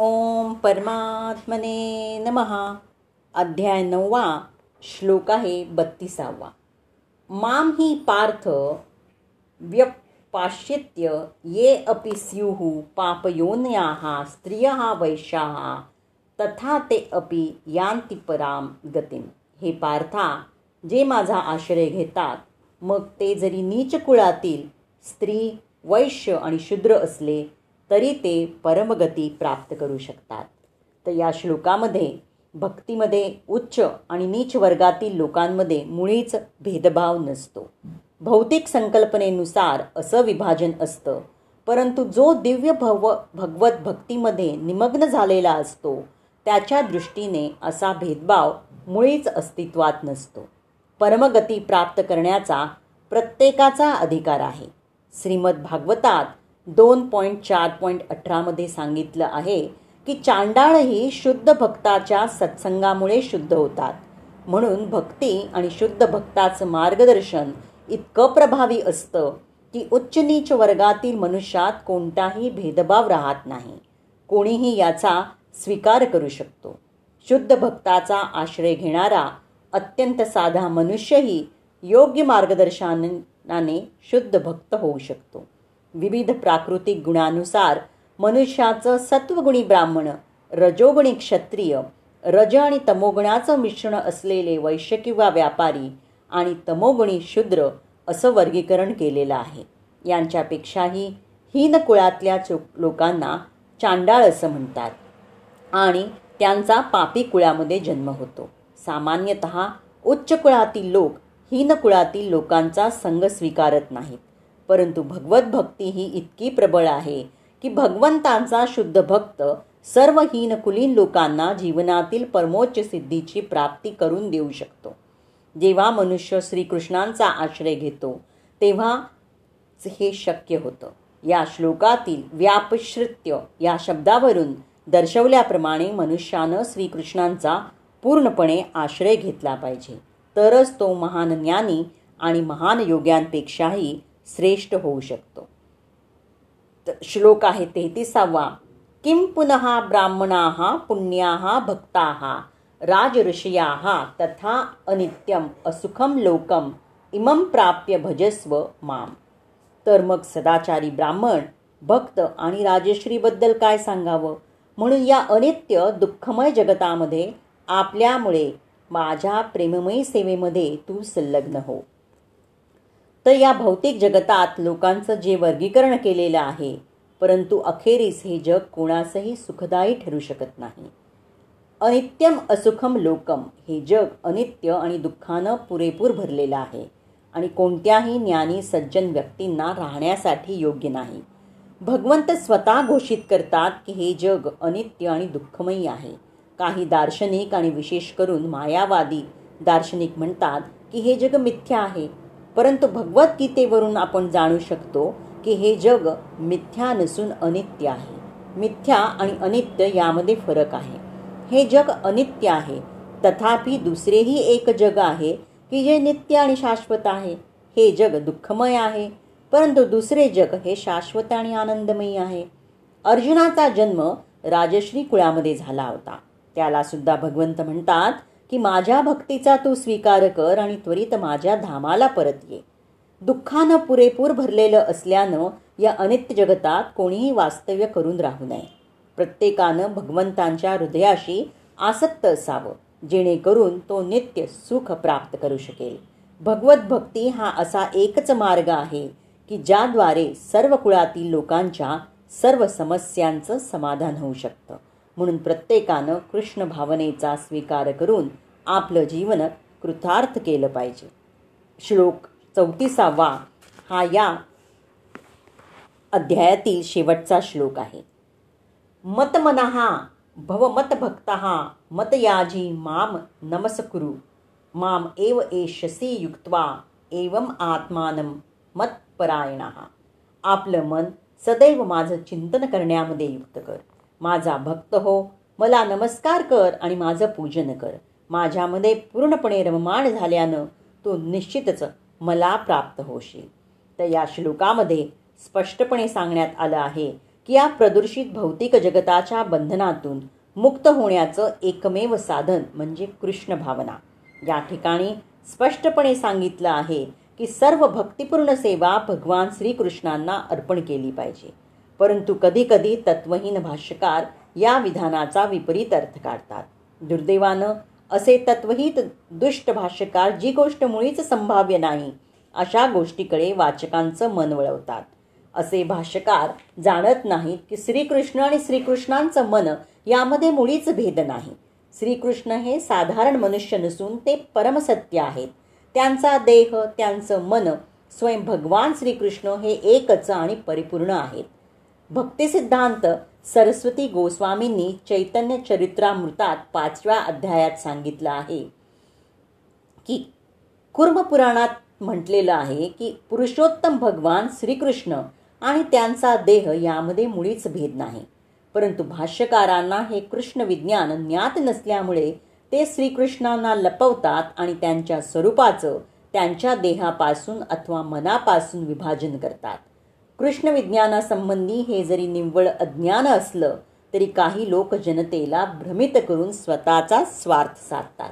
ओम परमात्मने नमहा अध्याय नववा श्लोक आहे बत्तीसावा. माम ही पार्थ व्यपाश्चित्य ये अपि स्युः पापयोन्याः स्त्रियः वैश्याः तथा ते अपि यांती पराम गतीम. हे पार्था जे माझा आश्रय घेतात मग ते जरी नीच कुळातील स्त्री वैश्य आणि शूद्र असले तरी ते परमगती प्राप्त करू शकतात. तर या श्लोकामध्ये भक्तीमध्ये उच्च आणि नीच वर्गातील लोकांमध्ये मुळीच भेदभाव नसतो. भौतिक संकल्पनेनुसार असं विभाजन असतं परंतु जो दिव्य भव भगवत भक्तीमध्ये निमग्न झालेला असतो त्याच्या दृष्टीने असा भेदभाव मुळीच अस्तित्वात नसतो. परमगती प्राप्त करण्याचा प्रत्येकाचा अधिकार आहे. श्रीमद भागवतात दोन पॉईंट चार पॉईंट अठरामध्ये सांगितलं आहे की चांडाळही शुद्ध भक्ताच्या सत्संगामुळे शुद्ध होतात. म्हणून भक्ती आणि शुद्ध भक्ताचं मार्गदर्शन इतकं प्रभावी असतं की उच्च नीच वर्गातील मनुष्यात कोणताही भेदभाव राहत नाही. कोणीही याचा स्वीकार करू शकतो. शुद्ध भक्ताचा आश्रय घेणारा अत्यंत साधा मनुष्यही योग्य मार्गदर्शनाने शुद्ध भक्त होऊ शकतो. विविध प्राकृतिक गुणानुसार मनुष्याचं सत्वगुणी ब्राह्मण रजोगुणी क्षत्रिय रज आणि तमोगुणाचं मिश्रण असलेले वैश्य किंवा व्यापारी आणि तमोगुणी शूद्र असं वर्गीकरण केलेलं आहे. यांच्यापेक्षाही हीन कुळातल्या चो लोकांना चांडाळ असं म्हणतात. आणि त्यांचा पापी कुळामध्ये जन्म होतो. सामान्यतः उच्च कुळातील लोक हीन कुळातील लोकांचा संघ स्वीकारत नाहीत. परंतु भगवत भक्ती ही इतकी प्रबळ आहे की भगवंतांचा शुद्ध भक्त सर्व हीन कुलीन लोकांना जीवनातील परमोच्च सिद्धीची प्राप्ती करून देऊ शकतो. जेव्हा मनुष्य श्रीकृष्णांचा आश्रय घेतो तेव्हा हे शक्य होतं. या श्लोकातील व्यापश्रित्य या शब्दावरून दर्शवल्याप्रमाणे मनुष्यानं श्रीकृष्णांचा पूर्णपणे आश्रय घेतला पाहिजे. तरच तो महान ज्ञानी आणि महान योग्यांपेक्षाही श्रेष्ठ होऊ शकतो. श्लोक आहे तेहतीसावा किं पुनः ब्राह्मणाः पुण्याः भक्ताः राजऋषयाः तथा अनित्यम असुखम लोकम इमं प्राप्य भजस्व माम. तर मग सदाचारी ब्राह्मण भक्त आणि राजश्रीबद्दल काय सांगावं? म्हणून या अनित्य दुःखमय जगतामध्ये आपल्यामुळे माझ्या प्रेममयी सेवेमध्ये तू संलग्न हो. तर या भौतिक जगतात लोकांचं जे वर्गीकरण केलेलं आहे परंतु अखेरीस हे जग कोणासही सुखदायी ठरू शकत नाही. अनित्यम असुखम लोकम हे जग अनित्य आणि दुःखानं पुरेपूर भरलेलं आहे आणि कोणत्याही ज्ञानी सज्जन व्यक्तींना राहण्यासाठी योग्य नाही. भगवंत स्वतः घोषित करतात की हे जग अनित्य आणि दुःखमयी आहे. काही दार्शनिक आणि विशेष करून मायावादी दार्शनिक म्हणतात की हे जग मिथ्या आहे. परंतु भगवद्गीतेवरून आपण जाणू शकतो की हे जग मिथ्या नसून अनित्य आहे. मिथ्या आणि अनित्य यामध्ये फरक आहे. हे जग अनित्य आहे. तथापि दुसरेही एक जग आहे की जे नित्य आणि शाश्वत आहे. हे जग दुःखमय आहे. परंतु दुसरे जग हे शाश्वत आणि आनंदमयी आहे. अर्जुनाचा जन्म राजश्री कुळामध्ये झाला होता. त्याला सुद्धा भगवंत म्हणतात की माझ्या भक्तीचा तू स्वीकार कर आणि त्वरित माझ्या धामाला परत ये. दुःखानं पुरेपूर भरलेलं असल्यानं या अनित्य जगतात कोणीही वास्तव्य करून राहू नये. प्रत्येकानं भगवंतांच्या हृदयाशी आसक्त असावं जेणेकरून तो नित्य सुख प्राप्त करू शकेल. भगवत भक्ती हा असा एकच मार्ग आहे की ज्याद्वारे सर्व कुळातील लोकांच्या सर्व समस्यांचं समाधान होऊ शकतं. म्हणून प्रत्येकानं कृष्ण भावनेचा स्वीकार करून आपलं जीवन कृतार्थ केलं पाहिजे. श्लोक चौतीसावा हा या अध्यायातील शेवटचा श्लोक आहे. मतमनहा भवमतभक्त मतयाजी माम नमस्कुरु. माम एव एशसी युक्त्वा एवम आत्मानम मतपरायण. आपलं मन सदैव माझं चिंतन करण्यामध्ये युक्त कर. माझा भक्त हो मला नमस्कार कर आणि माझं पूजन कर. माझ्यामध्ये पूर्णपणे रममाण झाल्यानं तू निश्चितच मला प्राप्त होशील. तर या श्लोकामध्ये स्पष्टपणे सांगण्यात आलं आहे की या प्रदूषित भौतिक जगताच्या बंधनातून मुक्त होण्याचं एकमेव साधन म्हणजे कृष्ण भावना. या ठिकाणी स्पष्टपणे सांगितलं आहे की सर्व भक्तिपूर्ण सेवा भगवान श्रीकृष्णांना अर्पण केली पाहिजे. परंतु कधीकधी तत्वहीन भाष्यकार या विधानाचा विपरीत अर्थ काढतात. दुर्दैवानं असे तत्वहित दुष्ट भाष्यकार जी गोष्ट मुळीच संभाव्य नाही अशा गोष्टीकडे वाचकांचं मन वळवतात. असे भाष्यकार जाणत नाहीत की श्रीकृष्ण आणि श्रीकृष्णांचं मन यामध्ये मुळीच भेद नाही. श्रीकृष्ण हे साधारण मनुष्य नसून ते परमसत्य आहेत. त्यांचा देह त्यांचं मन स्वयं भगवान श्रीकृष्ण हे एकच आणि परिपूर्ण आहेत. भक्तिसिद्धांत सरस्वती गोस्वामींनी चैतन्य चरित्रामृतात पाचव्या अध्यायात सांगितलं आहे की कुर्मपुराणात म्हटलेलं आहे की पुरुषोत्तम भगवान श्रीकृष्ण आणि त्यांचा देह यामध्ये मुळीच भेद नाही. परंतु भाष्यकारांना हे कृष्ण विज्ञान ज्ञात नसल्यामुळे ते श्रीकृष्णांना लपवतात आणि त्यांच्या स्वरूपाचं त्यांच्या देहापासून अथवा मनापासून विभाजन करतात. कृष्ण विज्ञानासंबंधी हे जरी निव्वळ अज्ञान असलं तरी काही लोक जनतेला भ्रमित करून स्वतःचा स्वार्थ साधतात.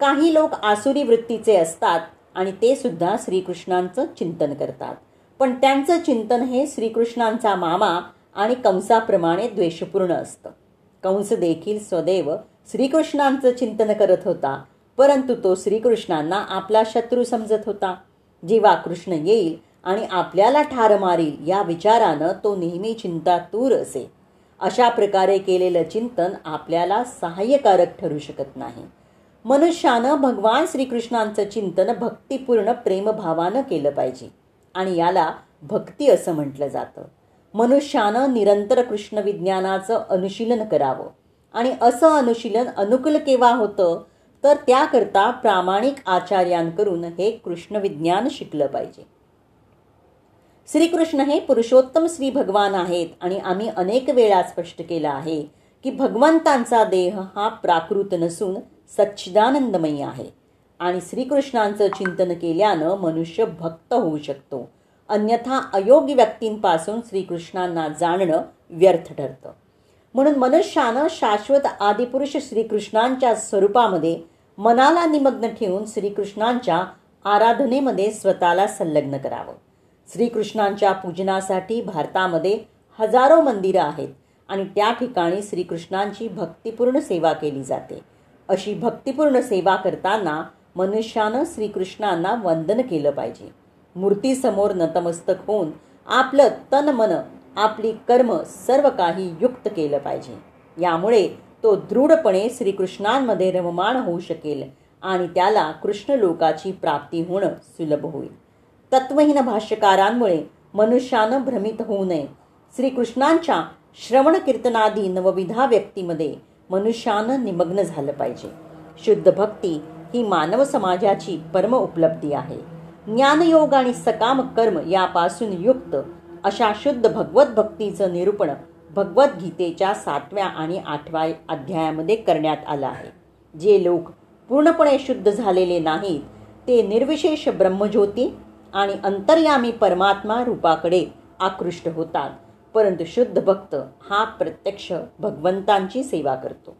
काही लोक आसुरी वृत्तीचे असतात आणि ते सुद्धा श्रीकृष्णांचं चिंतन करतात. पण त्यांचं चिंतन हे श्रीकृष्णांचा मामा आणि कंसाप्रमाणे द्वेषपूर्ण असतं. कंस देखील स्वदैव श्रीकृष्णांचं चिंतन करत होता परंतु तो श्रीकृष्णांना आपला शत्रू समजत होता. जेव्हा कृष्ण येईल आणि आपल्याला ठार मारील या विचारानं तो नेहमी चिंतातूर असे. अशा प्रकारे केलेलं चिंतन आपल्याला सहाय्यकारक ठरू शकत नाही. मनुष्यानं भगवान श्रीकृष्णांचं चिंतन भक्तिपूर्ण प्रेमभावानं केलं पाहिजे आणि याला भक्ती असं म्हटलं जातं. मनुष्यानं निरंतर कृष्ण विज्ञानाचं अनुशीलन करावं. आणि असं अनुशीलन अनुकूल केव्हा होतं? तर त्याकरता प्रामाणिक आचार्यांकडून हे कृष्णविज्ञान शिकलं पाहिजे. श्रीकृष्ण हे पुरुषोत्तम श्री भगवान आहेत आणि आम्ही अनेक वेळा स्पष्ट केलं आहे की भगवंतांचा देह हा प्राकृत नसून सच्चिदानंदमयी आहे. आणि श्रीकृष्णांचं चिंतन केल्यानं मनुष्य भक्त होऊ शकतो. अन्यथा अयोग्य व्यक्तींपासून श्रीकृष्णांना जाणणं व्यर्थ ठरतं. म्हणून मनुष्यानं शाश्वत आदिपुरुष श्रीकृष्णांच्या स्वरूपामध्ये मनाला निमग्न ठेवून श्रीकृष्णांच्या आराधनेमध्ये स्वतःला संलग्न करावं. श्रीकृष्णांच्या पूजनासाठी भारतामध्ये हजारो मंदिरं आहेत आणि त्या ठिकाणी श्रीकृष्णांची भक्तिपूर्ण सेवा केली जाते. अशी भक्तिपूर्ण सेवा करताना मनुष्यानं श्रीकृष्णांना वंदन केलं पाहिजे. मूर्तीसमोर नतमस्तक होऊन आपलं तन मन आपली कर्म सर्व काही युक्त केलं पाहिजे. यामुळे तो दृढपणे श्रीकृष्णांमध्ये रममाण होऊ शकेल आणि त्याला कृष्ण लोकाची प्राप्ती होणं सुलभ होईल. तत्वहीन भाष्यकारांमुळे मनुष्यानं भ्रमित होऊ नये. श्रीकृष्णांच्या श्रवण कीर्तनादी नवविधा व्यक्तीमध्ये मनुष्यानं निमग्न झालं पाहिजे. शुद्ध भक्ती ही मानव समाजाची परम उपलब्धी आहे. ज्ञानयोग आणि सकाम कर्म यापासून युक्त अशा शुद्ध भगवत भक्तीचं निरूपण भगवद्गीतेच्या सातव्या आणि आठव्या अध्यायामध्ये करण्यात आलं आहे. जे लोक पूर्णपणे शुद्ध झालेले नाहीत ते निर्विशेष ब्रह्मज्योती आणि अंतर्यामी परमात्मा रूपाकडे आकृष्ट होतात. परंतु शुद्ध भक्त हा प्रत्यक्ष भगवंतांची सेवा करतो.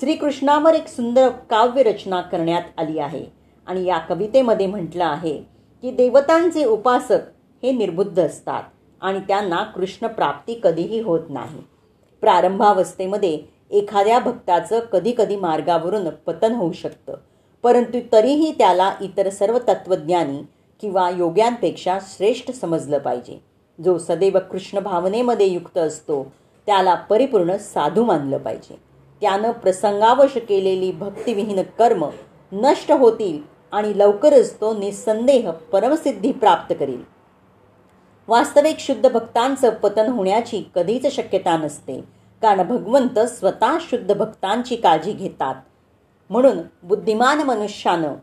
श्रीकृष्णावर एक सुंदर काव्य रचना करण्यात आली आहे. आणि या कवितेमध्ये म्हटलं आहे की देवतांचे उपासक हे निर्बुद्ध असतात आणि त्यांना कृष्ण प्राप्ती कधीही होत नाही. प्रारंभावस्थेमध्ये एखाद्या भक्ताचं कधीकधी मार्गावरून पतन होऊ शकतं. परंतु तरीही त्याला इतर सर्व तत्त्वज्ञानी किंवा योग्यांपेक्षा श्रेष्ठ समजलं पाहिजे. जो सदैव कृष्ण भावनेमध्ये युक्त असतो त्याला परिपूर्ण साधू मानलं पाहिजे. त्यानं प्रसंगावश केलेली भक्तिविहीन कर्म नष्ट होतील आणि लवकरच तो निसंदेह परमसिद्धी प्राप्त करील. वास्तविक शुद्ध भक्तांचं पतन होण्याची कधीच शक्यता नसते कारण भगवंत स्वतः शुद्ध भक्तांची काळजी घेतात. म्हणून बुद्धिमान मनुष्यानं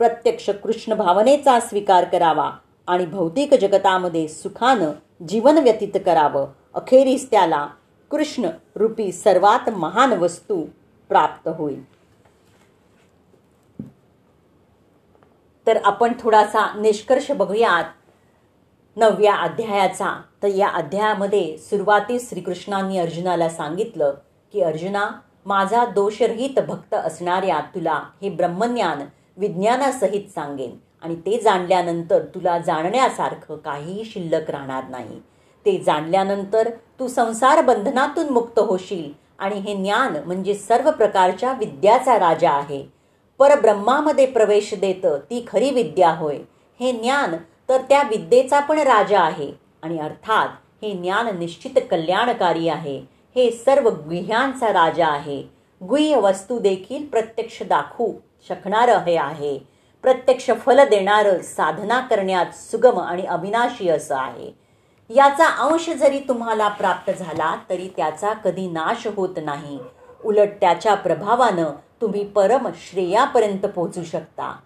प्रत्यक्ष कृष्ण भावनेचा स्वीकार करावा आणि भौतिक जगतामध्ये सुखानं जीवन व्यतीत करावं. अखेरीस त्याला कृष्ण रूपी सर्वात महान वस्तू प्राप्त होईल. तर आपण थोडासा निष्कर्ष बघूयात. नवव्या अध्यायाचा. तर या अध्यायामध्ये सुरुवातीस श्रीकृष्णांनी अर्जुनाला सांगितलं की अर्जुना माझा दोषरहित भक्त असणाऱ्या तुला हे ब्रह्मज्ञान विज्ञानासहित सांगेन. आणि ते जाणल्यानंतर तुला जाणण्यासारखं काहीही शिल्लक राहणार नाही. ते जाणल्यानंतर तू संसार बंधनातून मुक्त होशील. आणि हे ज्ञान म्हणजे सर्व प्रकारच्या विद्याचा राजा आहे. परब्रह्मामध्ये प्रवेश देतं ती खरी विद्या होय. हे ज्ञान तर त्या विद्येचा पण राजा आहे. आणि अर्थात हे ज्ञान निश्चित कल्याणकारी आहे. हे सर्व गुह्यांचा राजा आहे. गुह्य वस्तू देखील प्रत्यक्ष दाखवू. शकणारं हे आहे. प्रत्यक्ष फल देणारं साधना करण्यात सुगम आणि अविनाशी असं आहे. याचा अंश जरी तुम्हाला प्राप्त झाला तरी त्याचा कधी नाश होत नाही. उलट त्याच्या प्रभावानं तुम्ही परम श्रेयापर्यंत पोहोचू शकता.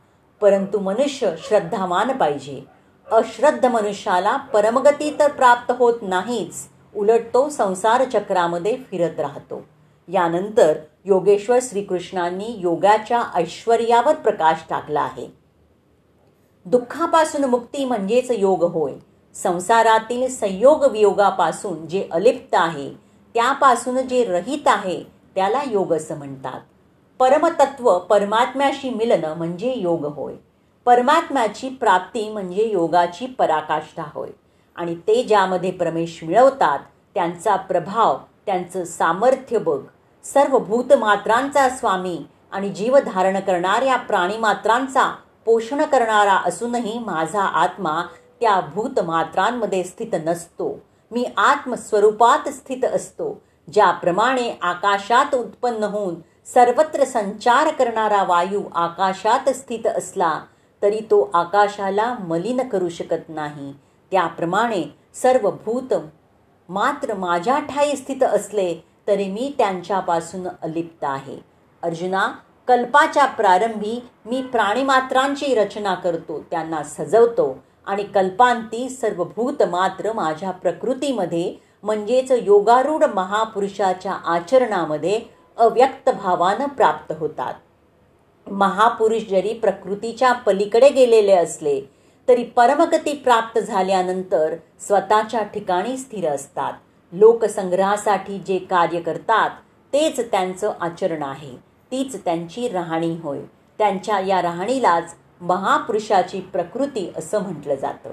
परंतु मनुष्य श्रद्धावान पाहिजे. अश्रद्ध मनुष्याला परमगती तर प्राप्त होत नाहीच. उलट तो संसार चक्रामध्ये फिरत राहतो. यानंतर योगेश्वर श्रीकृष्णांनी योगाच्या ऐश्वर्यावर प्रकाश टाकला आहे. दुःखापासून मुक्ती म्हणजेच योग होय. संसारातील संयोग वियोगापासून जे अलिप्त आहे त्यापासून जे रहित आहे त्याला योग असं म्हणतात. परमतत्व परमात्म्याशी मिलनं म्हणजे योग होय. परमात्म्याची प्राप्ती म्हणजे योगाची पराकाष्ठा होय. आणि ते ज्यामध्ये प्रमेश मिळवतात त्यांचा प्रभाव त्यांचं सामर्थ्य बघ. सर्व भूतमात्रांचा स्वामी आणि जीव धारण करणाऱ्या प्राणीमात्रांचा पोषण करणारा असूनही माझा आत्मा त्या भूतमात्रांमध्ये स्थित नसतो. मी आत्मस्वरूपात स्थित असतो ज्याप्रमाणे आकाशात उत्पन्न होऊन सर्वत्र संचार करणारा वायू आकाशात स्थित असला तरी तो आकाशाला मलिन करू शकत नाही. त्याप्रमाणे सर्व भूत मात्र माझ्या ठाई स्थित असले तरी मी त्यांच्यापासून अलिप्त आहे. अर्जुना कल्पाच्या प्रारंभी मी प्राणीमात्रांची रचना करतो त्यांना सजवतो आणि कल्पांती सर्व भूत मात्र माझ्या प्रकृतीमध्ये म्हणजेच योगारूढ महापुरुषाच्या आचरणामध्ये अव्यक्त भावानं प्राप्त होतात. महापुरुष जरी प्रकृतीच्या पलीकडे गेलेले असले तरी परमगती प्राप्त झाल्यानंतर स्वतःच्या ठिकाणी स्थिर असतात. लोकसंग्रहासाठी जे कार्य करतात तेच त्यांचं आचरण आहे. तीच त्यांची राहणी होय. त्यांच्या या राहणीलाच महापुरुषाची प्रकृती असं म्हटलं जातं.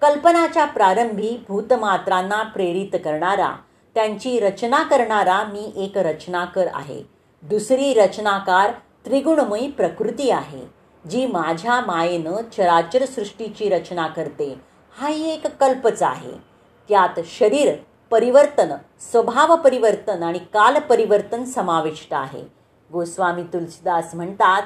कल्पनाच्या प्रारंभी भूतमात्रांना प्रेरित करणारा त्यांची रचना करणारा मी एक रचनाकर आहे. दुसरी रचनाकार त्रिगुणमयी प्रकृती आहे. जी माझ्या मायेनं चराचर सृष्टीची रचना करते. हाही एक कल्पच आहे. त्यात शरीर परिवर्तन स्वभाव परिवर्तन आणि काल परिवर्तन समाविष्ट आहे. गोस्वामी तुलसीदास म्हणतात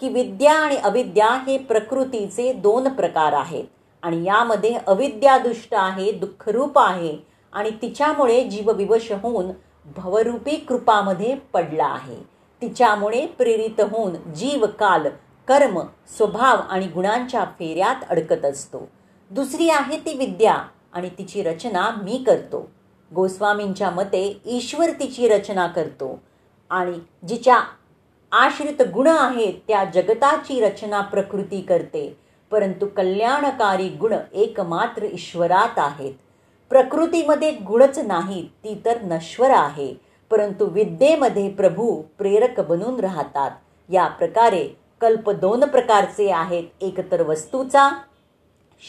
की विद्या आणि अविद्या हे प्रकृतीचे दोन प्रकार आहेत आणि यामध्ये अविद्या दुष्ट आहे दुःखरूप आहे आणि तिच्यामुळे जीव विवश होऊन भवरूपी कृपामध्ये पडला आहे. तिच्यामुळे प्रेरित होऊन जीव काल कर्म स्वभाव आणि गुणांच्या फेऱ्यात अडकत असतो. दुसरी आहे ती विद्या आणि तिची रचना मी करतो. गोस्वामींच्या मते ईश्वर तिची रचना करतो. आणि जिच्या आश्रित गुण आहेत त्या जगताची रचना प्रकृती करते. परंतु कल्याणकारी गुण एकमात्र ईश्वरात आहेत. प्रकृतीमध्ये गुणच नाही ती तर नश्वर आहे. परंतु विद्येमध्ये प्रभू प्रेरक बनून राहतात. या प्रकारे कल्प दोन प्रकारचे आहेत. एक तर वस्तूचा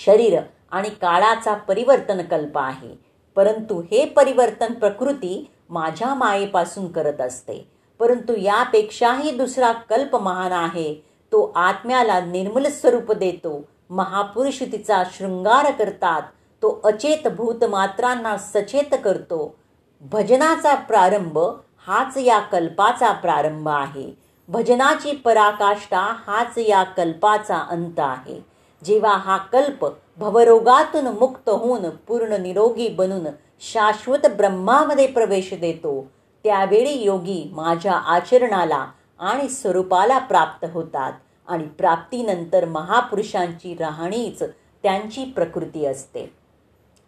शरीर आणि काळाचा परिवर्तन कल्प आहे. परंतु हे परिवर्तन प्रकृती माझ्या मायेपासून करत असते. परंतु यापेक्षाही दुसरा कल्प महान आहे. तो आत्म्याला निर्मल स्वरूप देतो. महापुरुष तिचा शृंगार करतात. तो अचेत भूतमात्रांना सचेत करतो. भजनाचा प्रारंभ हाच या कल्पाचा प्रारंभ आहे. भजनाची पराकाष्ठा हाच या कल्पाचा अंत आहे. जेव्हा हा कल्प भवरोगातून मुक्त होऊन पूर्ण निरोगी बनून शाश्वत ब्रह्मामध्ये प्रवेश देतो त्यावेळी योगी माझ्या आचरणाला आणि स्वरूपाला प्राप्त होतात आणि प्राप्तीनंतर महापुरुषांची राहणीच त्यांची प्रकृती असते.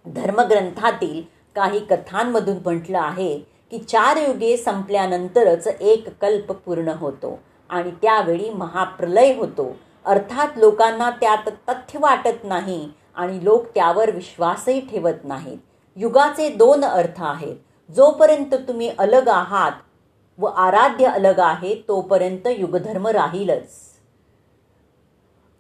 धर्मग्रंथातील काही कथांमधून म्हटलं आहे की चार युगे संपल्यानंतरच एक कल्प पूर्ण होतो आणि त्यावेळी महाप्रलय होतो अर्थात लोकांना त्यात तथ्य वाटत नाही आणि लोक त्यावर विश्वासही ठेवत नाहीत. युगाचे दोन अर्थ आहेत. जोपर्यंत तुम्ही अलग आहात व आराध्य अलग आहे तोपर्यंत युगधर्म राहीलच.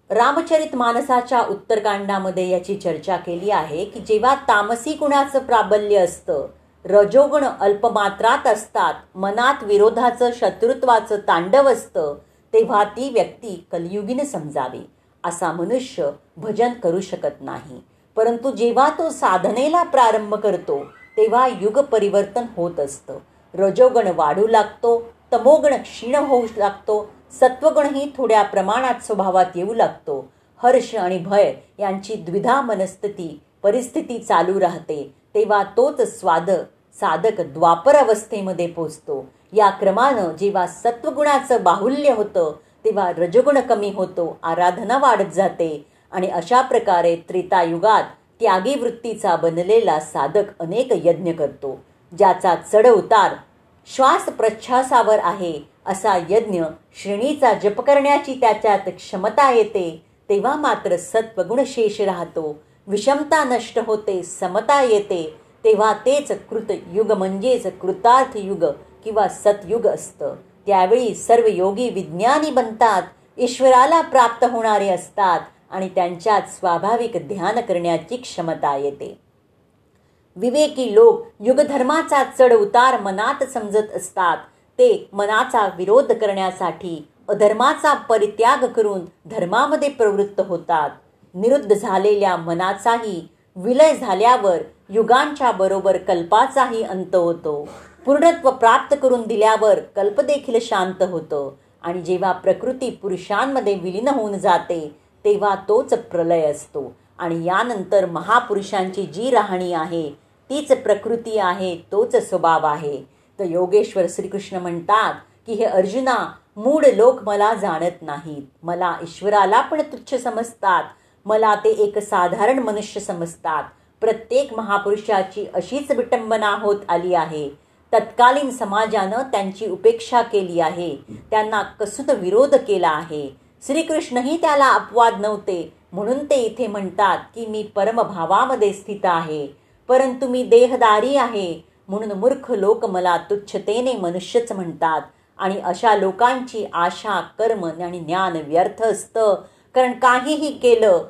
रामचरित मानसाच्या उत्तरकांडामध्ये याची चर्चा केली आहे की जेव्हा तामसी गुणाचं प्राबल्य असतं रजोगुण अल्पमात्रात असतात मनात विरोधाचं शत्रुत्वाचं तांडव असतं तेव्हा ती व्यक्ती कलियुगीन समजावी असा मनुष्य भजन करू शकत नाही. परंतु जेव्हा तो साधनेला प्रारंभ करतो तेव्हा युग परिवर्तन होत असतं. रजोगण वाढू लागतो तमोगण क्षीण होऊ लागतो सत्वगुणही थोड्या प्रमाणात स्वभावात येऊ लागतो. हर्ष आणि भय यांची द्विधा मनस्थिती परिस्थिती चालू राहते तेव्हा तोच स्वाद साधक द्वापर अवस्थेमध्ये पोचतो. या क्रमानं जेव्हा सत्वगुणाचं बाहुल्य होतं तेव्हा रजगुण कमी होतो आराधना वाढत जाते आणि अशा प्रकारे त्रेतायुगात त्यागी वृत्तीचा बनलेला साधक अनेक यज्ञ करतो ज्याचा चढ उतार श्वास प्रच्छासावर आहे असा यज्ञ श्रेणीचा जप करण्याची त्याच्यात क्षमता येते तेव्हा मात्र सत्वगुण शेष राहतो. विषमता नष्ट होते समता येते तेव्हा तेच कृत युग म्हणजेच कृतार्थ युग किंवा सतयुग असतं. त्यावेळी सर्व योगी विज्ञानी बनतात ईश्वराला प्राप्त होणारे असतात आणि त्यांच्यात स्वाभाविक ध्यान करण्याची क्षमता येते. विवेकी लोक युगधर्माचा चढ उतार मनात समजत असतात. ते मनाचा विरोध करण्यासाठी अधर्माचा परित्याग करून धर्मामध्ये प्रवृत्त होतात. निरुद्ध झालेल्या मनाचाही विलय झाल्यावर युगांच्या बरोबर कल्पाचाही अंत होतो. पूर्णत्व प्राप्त करून दिल्यावर कल्प देखील शांत होतं. आणि जेव्हा प्रकृती पुरुषांमध्ये विलीन होऊन जाते तेव्हा तोच प्रलय असतो. आणि यानंतर महापुरुषांची जी राहणी आहे तीच प्रकृती आहे तोच स्वभाव आहे. तर योगेश्वर श्रीकृष्ण म्हणतात की हे अर्जुना मूळ लोक मला जाणत नाहीत. मला ईश्वराला पण तुच्छ समजतात. मला ते एक साधारण मनुष्य समजतात. प्रत्येक महापुरुषाची अशीच विटंबना होत आली आहे. तत्कालीन समाजानं त्यांची उपेक्षा केली आहे. त्यांना कसुत विरोध केला आहे. श्रीकृष्णही त्याला अपवाद नव्हते. म्हणून ते इथे म्हणतात की मी परमभावामध्ये स्थित आहे. परंतु मी देहदारी आहे. म्हणून मूर्ख लोक मला तुच्छतेने मनुष्यच म्हणतात. आणि अशा लोकांची आशा कर्म आणि ज्ञान व्यर्थ असतं. कारण काहीही केलं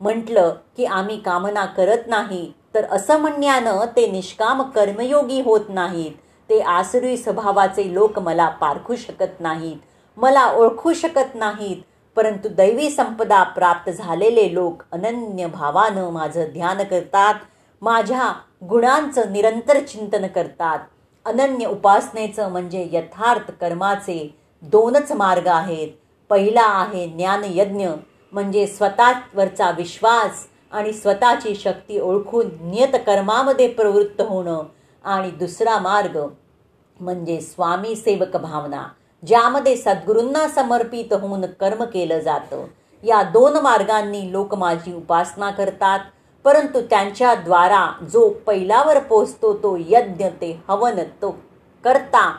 म्हटलं की आम्ही कामना करत नाही तर असं म्हणण्यानं ते निष्काम कर्मयोगी होत नाहीत. ते आसुरी स्वभावाचे लोक मला पारखू शकत नाहीत. मला ओळखू शकत नाहीत. परंतु दैवी संपदा प्राप्त झालेले लोक अनन्य भावानं माझं ध्यान करतात. माझ्या गुणांचं निरंतर चिंतन करतात. अनन्य उपासनेचं म्हणजे यथार्थ कर्माचे दोनच मार्ग आहेत. पहिला आहे ज्ञानयज्ञ म्हणजे स्वतःवरचा विश्वास आणि स्वतःची शक्ती ओळखून नियत कर्मामध्ये प्रवृत्त होणं आणि दुसरा मार्ग म्हणजे स्वामी सेवक भावना ज्यामध्ये सद्गुरूंना समर्पित होऊन कर्म केलं जातं. या दोन मार्गांनी लोक माझी उपासना करतात परंतु त्यांच्याद्वारा जो पैलावर पोचतो तो यज्ञ ते हवन तो करता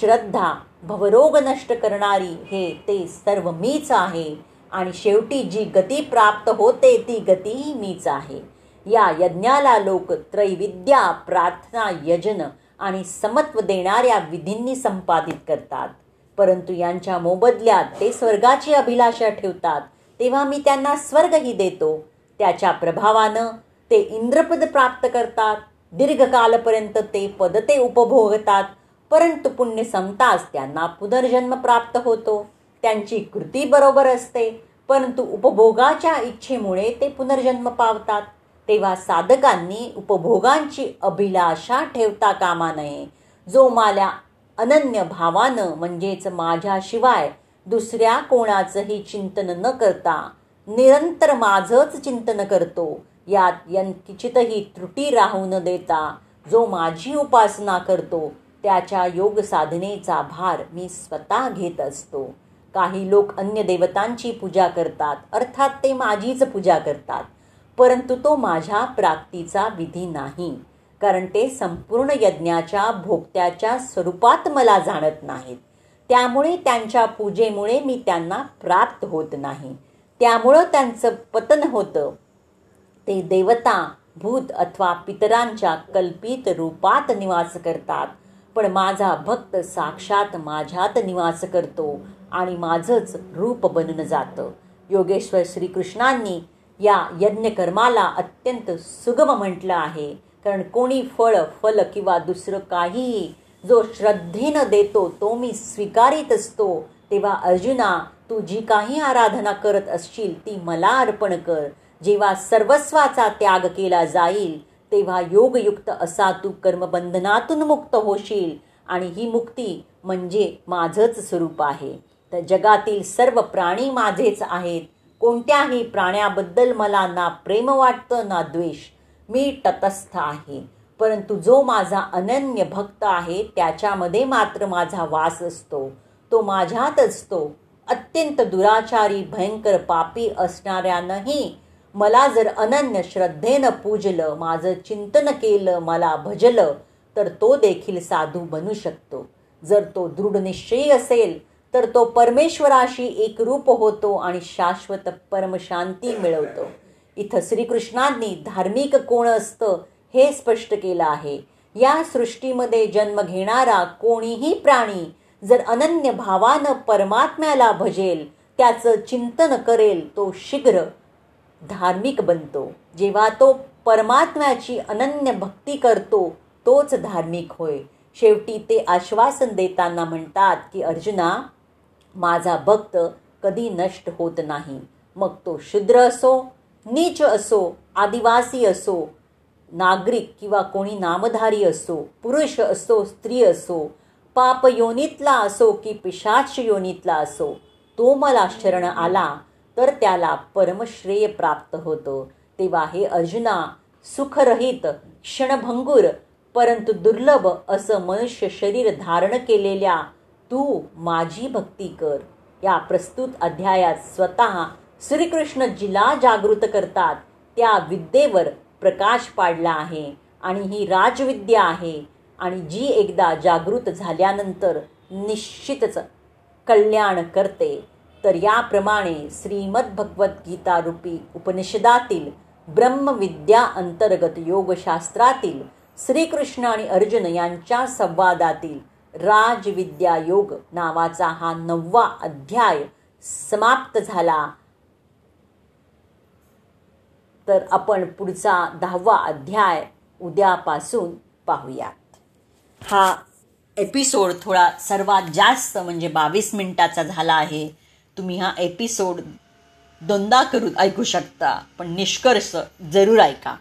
श्रद्धा भवरोग नष्ट करणारी हे ते सर्व मीच आहे. आणि शेवटी जी गती प्राप्त होते ती गतीही मीच आहे. या यज्ञाला लोक त्रैविद्या प्रार्थना यजन आणि समत्व देणाऱ्या विधींनी संपादित करतात. परंतु यांच्या मोबदल्यात ते स्वर्गाची अभिलाषा ठेवतात तेव्हा मी त्यांना स्वर्गही देतो. त्याच्या प्रभावानं ते इंद्रपद प्राप्त करतात. दीर्घकालपर्यंत ते पद ते उपभोगतात. परंतु पुण्य संपताच त्यांना पुनर्जन्म प्राप्त होतो. त्यांची कृती बरोबर असते. परंतु उपभोगाच्या इच्छेमुळे ते पुनर्जन्म पावतात. तेव्हा साधकांनी उपभोगांची अभिलाषा ठेवता कामा नये. जो मला अनन्य भावानं म्हणजेच माझ्याशिवाय दुसऱ्या कोणाचंही चिंतन न करता निरंतर माझंच चिंतन करतो. यात किचितही त्रुटी राहू न देता जो माझी उपासना करतो त्याच्या योग साधनेचा भार मी स्वतः घेत असतो. काही लोक अन्य देवतांची पूजा करतात. अर्थात ते माझीच पूजा करतात. परंतु तो माझ्या प्राप्तीचा विधी नाही. कारण ते संपूर्ण यज्ञाच्या भोगत्याच्या स्वरूपात मला जाणत नाहीत. त्यामुळे त्यांच्या पूजेमुळे मी त्यांना प्राप्त होत नाही. त्यामुळं त्यांचं पतन होतं. ते देवता भूत अथवा पितरांच्या कल्पित रूपात निवास करतात. पण माझा भक्त साक्षात माझ्यात निवास करतो. आणि माझंच रूप बनून जातं. योगेश्वर श्रीकृष्णांनी या यज्ञकर्माला अत्यंत सुगम म्हटलं आहे. कारण कोणी फळ फल किंवा दुसरं काहीही जो श्रद्धेनं देतो तो मी स्वीकारित असतो. तेव्हा अर्जुना तू जी काही आराधना करत असशील ती मला अर्पण कर. जेव्हा सर्वस्वाचा त्याग केला जाईल तेव्हा योगयुक्त असा तू कर्मबंधनातून मुक्त होशील. आणि ही मुक्ती म्हणजे माझंच स्वरूप आहे. तर जगातील सर्व प्राणी माझेच आहेत. कोणत्याही प्राण्याबद्दल मला ना प्रेम वाटतं ना द्वेष. मी तटस्थ आहे. परंतु जो माझा अनन्य भक्त आहे त्याच्यामध्ये मात्र माझा वास असतो. तो माझ्यात असतो. अत्यंत दुराचारी भयंकर पापी असणाऱ्यानंही मला जर अनन्य श्रद्धेनं पूजलं माझं चिंतन केलं मला भजलं तर तो देखील साधू बनू शकतो. जर तो दृढ निश्चयी असेल तर तो परमेश्वराशी एकरूप होतो आणि शाश्वत परमशांती मिळवतो. इथं श्रीकृष्णांनी धार्मिक कोण असतं हे स्पष्ट केलं आहे. या सृष्टीमध्ये जन्म घेणारा कोणीही प्राणी जर अनन्य भावानं परमात्म्याला भजेल त्याचं चिंतन करेल तो शीघ्र धार्मिक बनतो. जेव्हा तो परमात्म्याची अनन्य भक्ती करतो तोच धार्मिक होय. शेवटी ते आश्वासन देताना म्हणतात की अर्जुना माझा भक्त कधी नष्ट होत नाही. मग तो शूद्र असो नीच असो आदिवासी असो नागरिक किंवा कोणी नामधारी असो पुरुष असो स्त्री असो पाप योनीतला असो की पिशाच योनीतला असो तो मला शरण आला तर त्याला परमश्रेय प्राप्त होतं. तेव्हा हे अर्जुना सुखरहित क्षणभंगूर परंतु दुर्लभ असं मनुष्य शरीर धारण केलेल्या तू माझी भक्ती कर. या प्रस्तुत अध्यायात स्वतः श्रीकृष्ण जिला जागृत करतात. त्या विद्येवर प्रकाश पाडला आहे आणि ही राजविद्या आहे. आणि जी एकदा जागृत झाल्यानंतर निश्चितच कल्याण करते. तर याप्रमाणे श्रीमद्भगवद्गीतारूपी रूपी उपनिषदातील ब्रह्मविद्या अंतर्गत योगशास्त्रातील श्रीकृष्ण आणि अर्जुन यांच्या संवादातील राजविद्या योग नावाचा हा नववा अध्याय समाप्त झाला. तर आपण पुढचा दहावा अध्याय उद्यापासून पाहूयात. हा एपिसोड थोडा सर्वात जास्त म्हणजे बावीस मिनिटाचा झाला आहे. तुम्ही हा एपिसोड दोनदा करून ऐकू शकता पण निष्कर्ष जरूर ऐका.